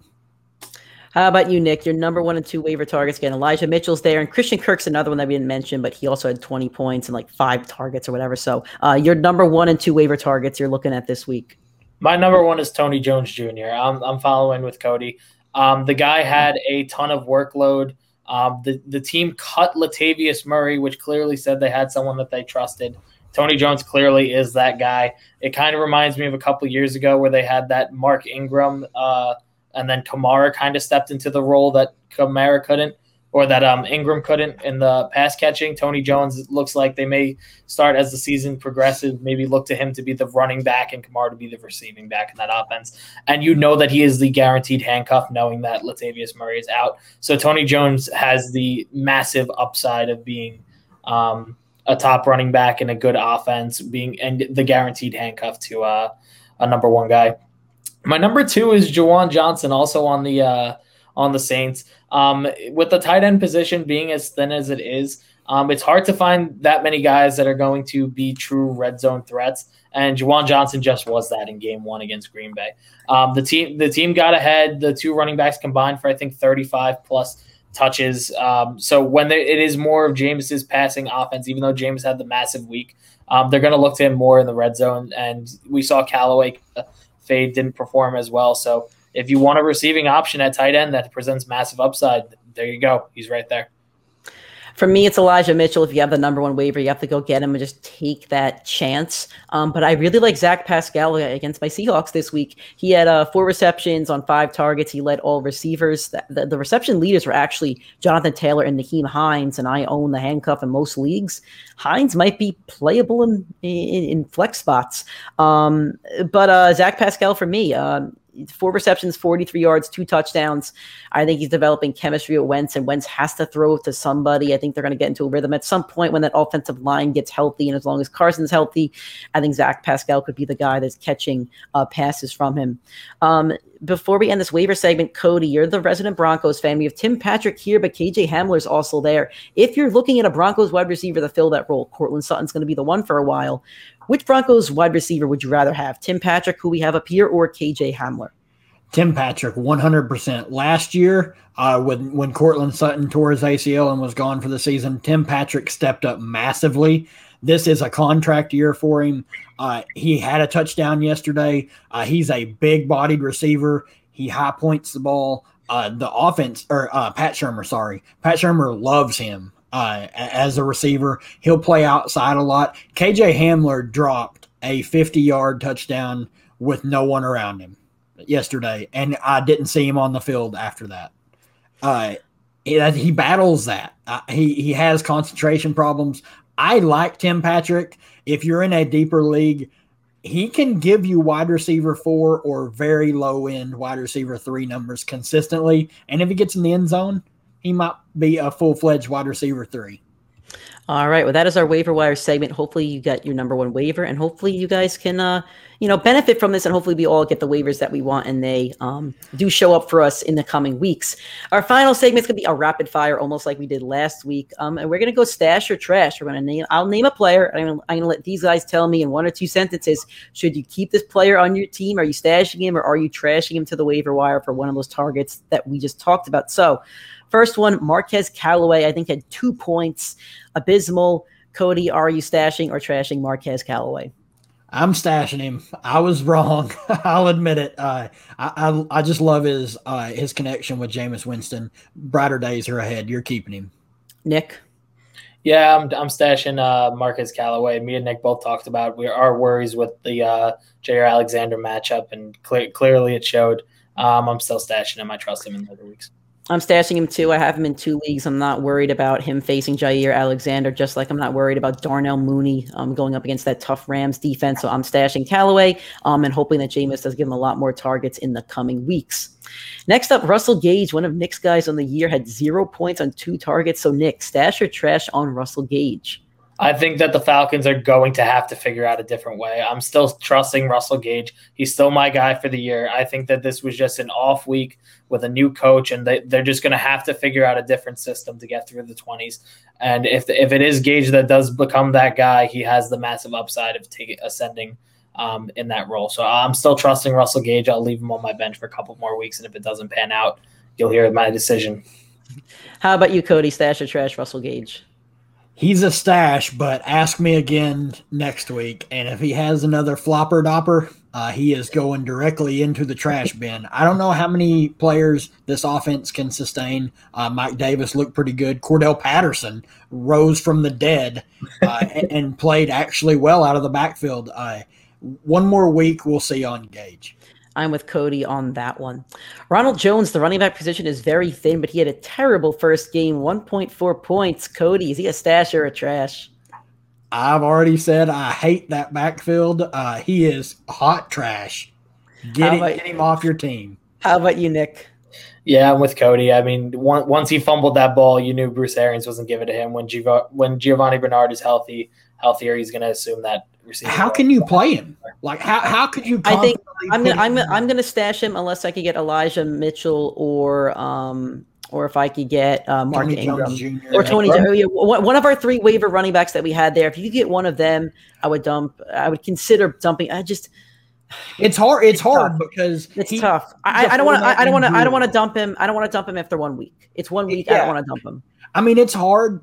How about you, Nick? Your number one and two waiver targets again. Elijah Mitchell's there, and Christian Kirk's another one that we didn't mention, but he also had 20 points and like five targets or whatever. So, uh, your number one and two waiver targets you're looking at this week. My number one is Tony Jones Jr. I'm, I'm following with Cody. Um, the guy had a ton of workload. Um, the the team cut Latavius Murray, which clearly said they had someone that they trusted. Tony Jones clearly is that guy. It kind of reminds me of a couple years ago where they had that Mark Ingram uh, and then Kamara kind of stepped into the role that Kamara couldn't, or that um, Ingram couldn't in the pass catching. Tony Jones looks like they may start as the season progresses, maybe look to him to be the running back and Kamara to be the receiving back in that offense. And you know that he is the guaranteed handcuff, knowing that Latavius Murray is out. So Tony Jones has the massive upside of being. Um, a top running back and a good offense being and the guaranteed handcuff to uh, a number one guy. My number two is Juwan Johnson, also on the uh, on the Saints. Um, with the tight end position being as thin as it is, um, it's hard to find that many guys that are going to be true red zone threats. And Juwan Johnson just was that in Game One against Green Bay. Um, the team the team got ahead. The two running backs combined for I think 35 plus touches. Um, so when it is more of Jameis's passing offense, even though Jameis had the massive week, um, they're going to look to him more in the red zone. And we saw Callaway Fade didn't perform as well. So if you want a receiving option at tight end that presents massive upside, there you go. He's right there. For me, it's Elijah Mitchell. If you have the number one waiver, you have to go get him and just take that chance. Um, but I really like Zach Pascal against my Seahawks this week. He had uh, four receptions on five targets. He led all receivers. The, the, the, reception leaders were actually Jonathan Taylor and Nyheim Hines, and I own the handcuff in most leagues. Hines might be playable in in, in flex spots. Um, but uh, Zach Pascal for me. Um, four receptions, 43 yards, two touchdowns. I think he's developing chemistry with Wentz, and Wentz has to throw to somebody. I think they're going to get into a rhythm at some point when that offensive line gets healthy. And as long as Carson's healthy, I think Zach Pascal could be the guy that's catching uh, passes from him. Um, before we end this waiver segment, Cody, you're the resident Broncos fan. We have Tim Patrick here, but KJ Hamler's also there. If you're looking at a Broncos wide receiver to fill that role, Courtland Sutton's going to be the one for a while. Which Broncos wide receiver would you rather have, Tim Patrick, who we have up here, or KJ Hamler? Tim Patrick, 100%. Last year, uh, when, when Courtland Sutton tore his ACL and was gone for the season, Tim Patrick stepped up massively. This is a contract year for him. Uh, he had a touchdown yesterday. Uh, he's a big bodied receiver. He high points the ball. Uh, the offense, or uh, Pat Shurmur, sorry. Pat Shurmur loves him uh, as a receiver. He'll play outside a lot. KJ Hamler dropped a 50 yard touchdown with no one around him yesterday, and I didn't see him on the field after that. Uh, he, he battles that. Uh, he he has concentration problems. I like Tim Patrick. If you're in a deeper league, he can give you wide receiver four or very low end wide receiver three numbers consistently. And if he gets in the end zone, he might be a full fledged wide receiver three. All right. Well, that is our waiver wire segment. Hopefully, you got your number one waiver, and hopefully, you guys can, uh, you know, benefit from this, and hopefully, we all get the waivers that we want, and they um, do show up for us in the coming weeks. Our final segment is going to be a rapid fire, almost like we did last week, um, and we're going to go stash or trash. We're going to name. I'll name a player. And I'm going to let these guys tell me in one or two sentences: should you keep this player on your team? Are you stashing him, or are you trashing him to the waiver wire for one of those targets that we just talked about? So. First one, Marquez Callaway, I think had two points. Abysmal. Cody, are you stashing or trashing Marquez Callaway? I'm stashing him. I was wrong. I'll admit it. Uh, I, I, I just love his uh, his connection with Jameis Winston. Brighter days are ahead. You're keeping him. Nick. Yeah, I'm, I'm stashing uh, Marquez Callaway. Me and Nick both talked about we our worries with the uh, Jaire Alexander matchup, and clearly it showed. Um, I'm still stashing him. I trust him in the other weeks. I'm stashing him too. I have him in two leagues. I'm not worried about him facing Jaire Alexander, just like I'm not worried about Darnell Mooney um, going up against that tough Rams defense. So I'm stashing Callaway um, and hoping that Jameis does give him a lot more targets in the coming weeks. Next up, Russell Gage, one of Nick's guys on the year, had zero points on two targets. So, Nick, stash or trash on Russell Gage? I think that the Falcons are going to have to figure out a different way. I'm still trusting Russell Gage. He's still my guy for the year. I think that this was just an off week with a new coach, and they, they're just going to have to figure out a different system to get through the 20s. And if if it is Gage that does become that guy, he has the massive upside of taking ascending um, in that role. So I'm still trusting Russell Gage. I'll leave him on my bench for a couple more weeks, and if it doesn't pan out, you'll hear my decision. How about you, Cody? Stash or trash Russell Gage? He's a stash, but ask me again next week. And if he has another flopper dopper, uh, he is going directly into the trash bin. I don't know how many players this offense can sustain. Uh, Mike Davis looked pretty good. Cordarrelle Patterson rose from the dead uh, and, and, played actually well out of the backfield. Uh, one more week, we'll see on Gage. I'm with Cody on that one. Ronald Jones, the running back position is very thin, but he had a terrible first game, 1.4 points. Cody, is he a stash or a trash? I've already said I hate that backfield. Uh, he is hot trash. Get, him, get him off your team. How about you, Nick? Yeah, I'm with Cody. I mean, one, once he fumbled that ball, you knew Bruce Arians wasn't giving it to him. When Giov- when Giovani Bernard is healthy, healthier, he's going to assume that receiver. How can you play him? Like how how could you? I think I'm gonna I'm gonna, I'm gonna stash him unless I could get Elijah Mitchell or um or if I could get uh, Mark Tony Ingram or Tony. Right. One of our three waiver running backs that we had there. If you get one of them, I would dump. I would consider dumping. I just. It's hard. It's, it's hard tough. because it's he, tough. I, I don't want to. I don't want to. I don't want to dump him. I don't want to dump him after one week. It's one week. Yeah. I don't want to dump him. I mean, it's hard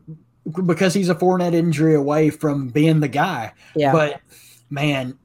because he's a Fournette injury away from being the guy. Yeah. But man,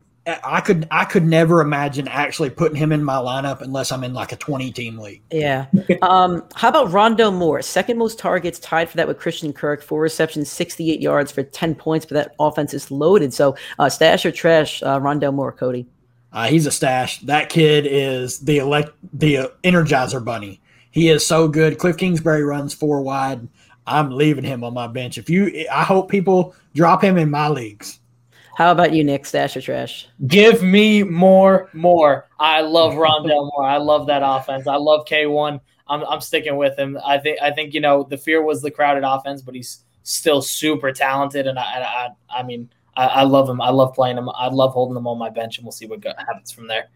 I could I could never imagine actually putting him in my lineup unless I'm in like a 20 team league. Yeah. um, how about Rondale Moore? Second most targets, tied for that with Christian Kirk. Four receptions, 68 yards for 10 points, but that offense is loaded. So uh, stash or trash, uh, Rondale Moore, Cody. Uh, he's a stash. That kid is the elect the uh, Energizer Bunny. He is so good. Cliff Kingsbury runs four wide. I'm leaving him on my bench. If you, I hope people drop him in my leagues. How about you, Nick? Stash or trash? Give me more, more. I love Rondale Moore. I love that offense. I love K1. I'm, I'm sticking with him. I think I think you know the fear was the crowded offense, but he's still super talented, and I I, I mean I, I love him. I love playing him. I love holding him on my bench, and we'll see what happens from there.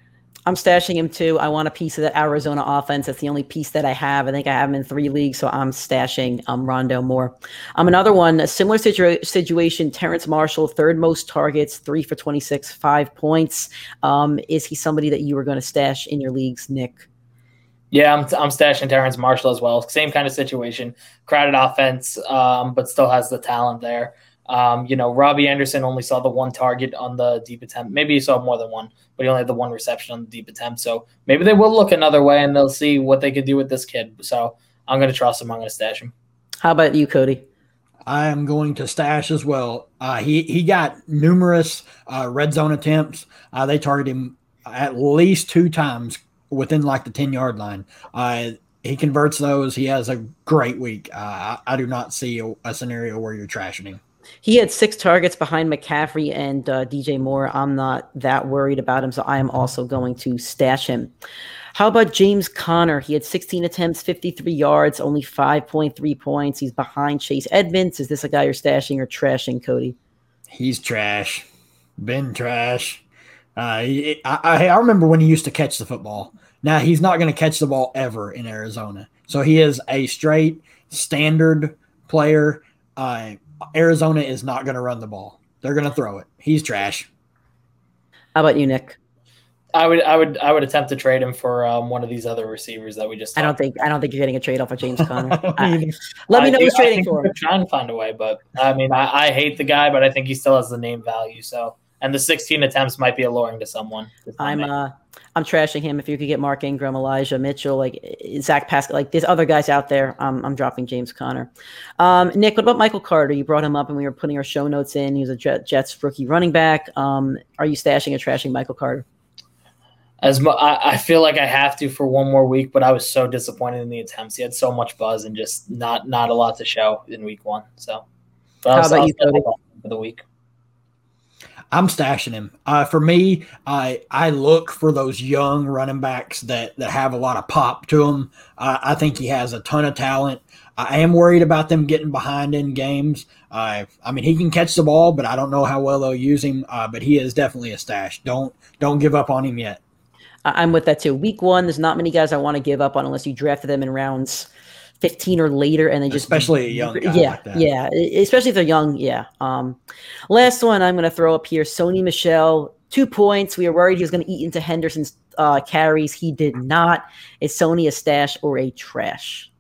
I'm stashing him too. I want a piece of the Arizona offense. That's the only piece that I have. I think I have him in three leagues, so I'm stashing um, Rondo Moore. Um, another one, a similar situa- situation. Terrace Marshall, third most targets, three for 26, five points. Um, is he somebody that you were going to stash in your leagues, Nick? Yeah, I'm, I'm stashing Terrace Marshall as well. Same kind of situation. Crowded offense, um, but still has the talent there. Um, you know, Robbie Anderson only saw the one target on the deep attempt. Maybe he saw more than one, but he only had the one reception on the deep attempt. So maybe they will look another way and they'll see what they could do with this kid. So I'm going to trust him. I'm going to stash him. How about you, Cody? I am going to stash as well. Uh, he he got numerous uh, red zone attempts. Uh, they targeted him at least two times within like the ten yard line. Uh, he converts those. He has a great week. Uh, I, I, do not see a, a scenario where you're trashing him. He had six targets behind McCaffrey and uh, DJ Moore. I'm not that worried about him, so I am also going to stash him. How about James Conner? He had 16 attempts, 53 yards, only 5.3 points. He's behind Chase Edmonds. Is this a guy you're stashing or trashing, Cody? He's trash. Been trash. Uh, I, I, remember when he used to catch the football. Now he's not going to catch the ball ever in Arizona. So he is a straight standard player. Uh, Arizona is not going to run the ball. They're going to throw it. He's trash. How about you, Nick? I would, I would, I would attempt to trade him for um, one of these other receivers that we just. I don't think, I don't think you're getting a trade off of James Conner. I, let me know who's trading for. Him. Trying to find a way, but I mean, I, I hate the guy, but I think he still has the name value. So, and the 16 attempts might be alluring to someone. I'm, uh, I'm trashing him. If you could get Mark Ingram, Elijah Mitchell, like Zach Pascal, like there's other guys out there. Um, I'm dropping James Conner. Um, Nick, what about Michael Carter? You brought him up and we were putting our show notes in. He was a Jet, Jets rookie running back. Um, are you stashing or trashing Michael Carter? as mu- I, I feel like I have to for one more week, but I was so disappointed in the attempts. He had so much buzz and just not not a lot to show in week one. So, but how about you, Cody? For the week, I'm stashing him. Uh, for me, I I look for those young running backs that that have a lot of pop to them. Uh, I think he has a ton of talent. I am worried about them getting behind in games. Uh, I mean, he can catch the ball, but I don't know how well they'll use him. Uh, but he is definitely a stash. Don't don't give up on him yet. I'm with that too. Week one, there's not many guys I want to give up on unless you drafted them in rounds 15 or later, and they just especially a young yeah like yeah especially if they're young yeah. Um, last one I'm going to throw up here: Sony Michel two points. We were worried he was going to eat into Henderson's uh, carries. He did not. Is Sony a stash or a trash?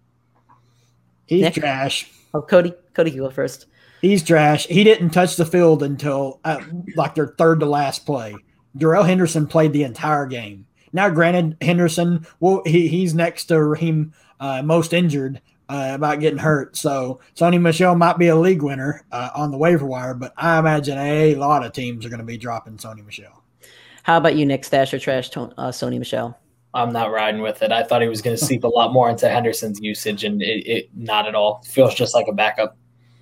He's Nick? trash. Oh, Cody, Cody, you go first. He's trash. He didn't touch the field until uh, like their third to last play. Darrell Henderson played the entire game. Now, granted, Henderson, well, he, he's next to Raheem, uh, most injured uh, about getting hurt. So Sony Michel might be a league winner uh, on the waiver wire, but I imagine a lot of teams are going to be dropping Sony Michel. How about you, Nick Stash or Trash uh, Sony Michel? I'm not riding with it. I thought he was going to seep a lot more into Henderson's usage, and it, it not at all. Feels just like a backup.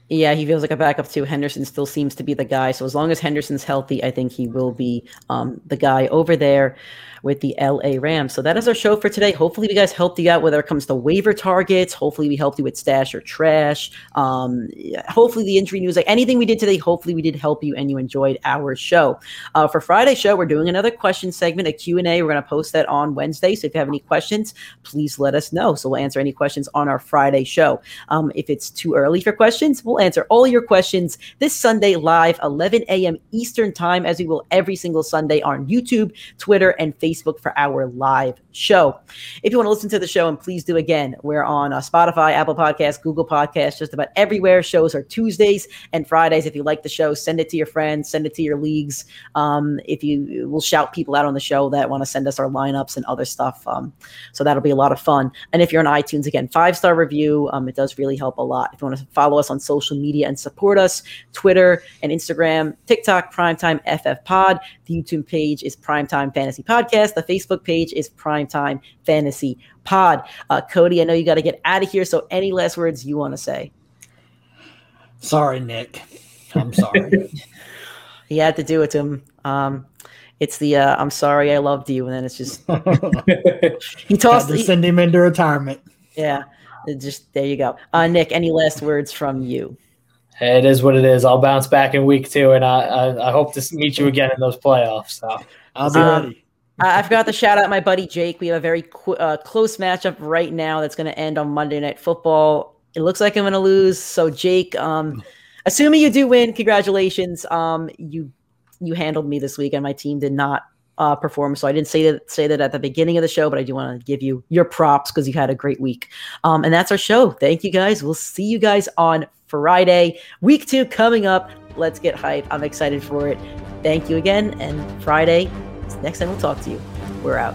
Yeah, he feels like a backup too. Henderson still seems to be the guy. So as long as Henderson's healthy, I think he will be um, the guy over there with the LA Rams. So that is our show for today. Hopefully, we guys helped you out whether it comes to waiver targets. Hopefully, we helped you with stash or trash. Um, hopefully, the injury news, like anything we did today, hopefully we did help you and you enjoyed our show. Uh, for Friday show, we're doing another question segment, a Q&A. We're going to post that on Wednesday. So if you have any questions, please let us know. So we'll answer any questions on our Friday show. Um, if it's too early for questions, we'll answer all your questions this Sunday live, 11 a.m. Eastern time, as we will every single Sunday on YouTube, Twitter, and Facebook Facebook for our live show. If you want to listen to the show, and please do again, we're on uh, Spotify, Apple Podcasts, Google Podcasts, just about everywhere. Shows are Tuesdays and Fridays. If you like the show, send it to your friends, send it to your leagues. Um, if you will shout people out on the show that want to send us our lineups and other stuff. Um, so that'll be a lot of fun. And if you're on iTunes, again, five star review. Um, it does really help a lot. If you want to follow us on social media and support us, Twitter and Instagram, TikTok, Primetime FF Pod. The YouTube page is Primetime Fantasy Podcast. The Facebook page is Primetime Fantasy Pod. Uh, Cody, I know you got to get out of here. So, any last words you want to say? Sorry, Nick. I'm sorry. he had to do it to him. Um, it's the uh, I'm sorry I loved you, and then it's just he tossed to send him into retirement. Yeah, just there you go. Uh, Nick, any last words from you? it is what it is. I'll bounce back in week two, and I I, I hope to meet you again in those playoffs. So I'll be um, ready. I forgot to shout out my buddy Jake. We have a very qu- uh, close matchup right now that's going to end on Monday Night Football. It looks like I'm going to lose. So Jake, um, assuming you do win, congratulations. Um, you you handled me this week, and my team did not uh, perform. So I didn't say that say that at the beginning of the show, but I do want to give you your props because you had a great week. Um, and that's our show. Thank you guys. We'll see you guys on Friday. Week two coming up. Let's get hype. I'm excited for it. Thank you again. And Friday, next time we'll talk to you. We're out.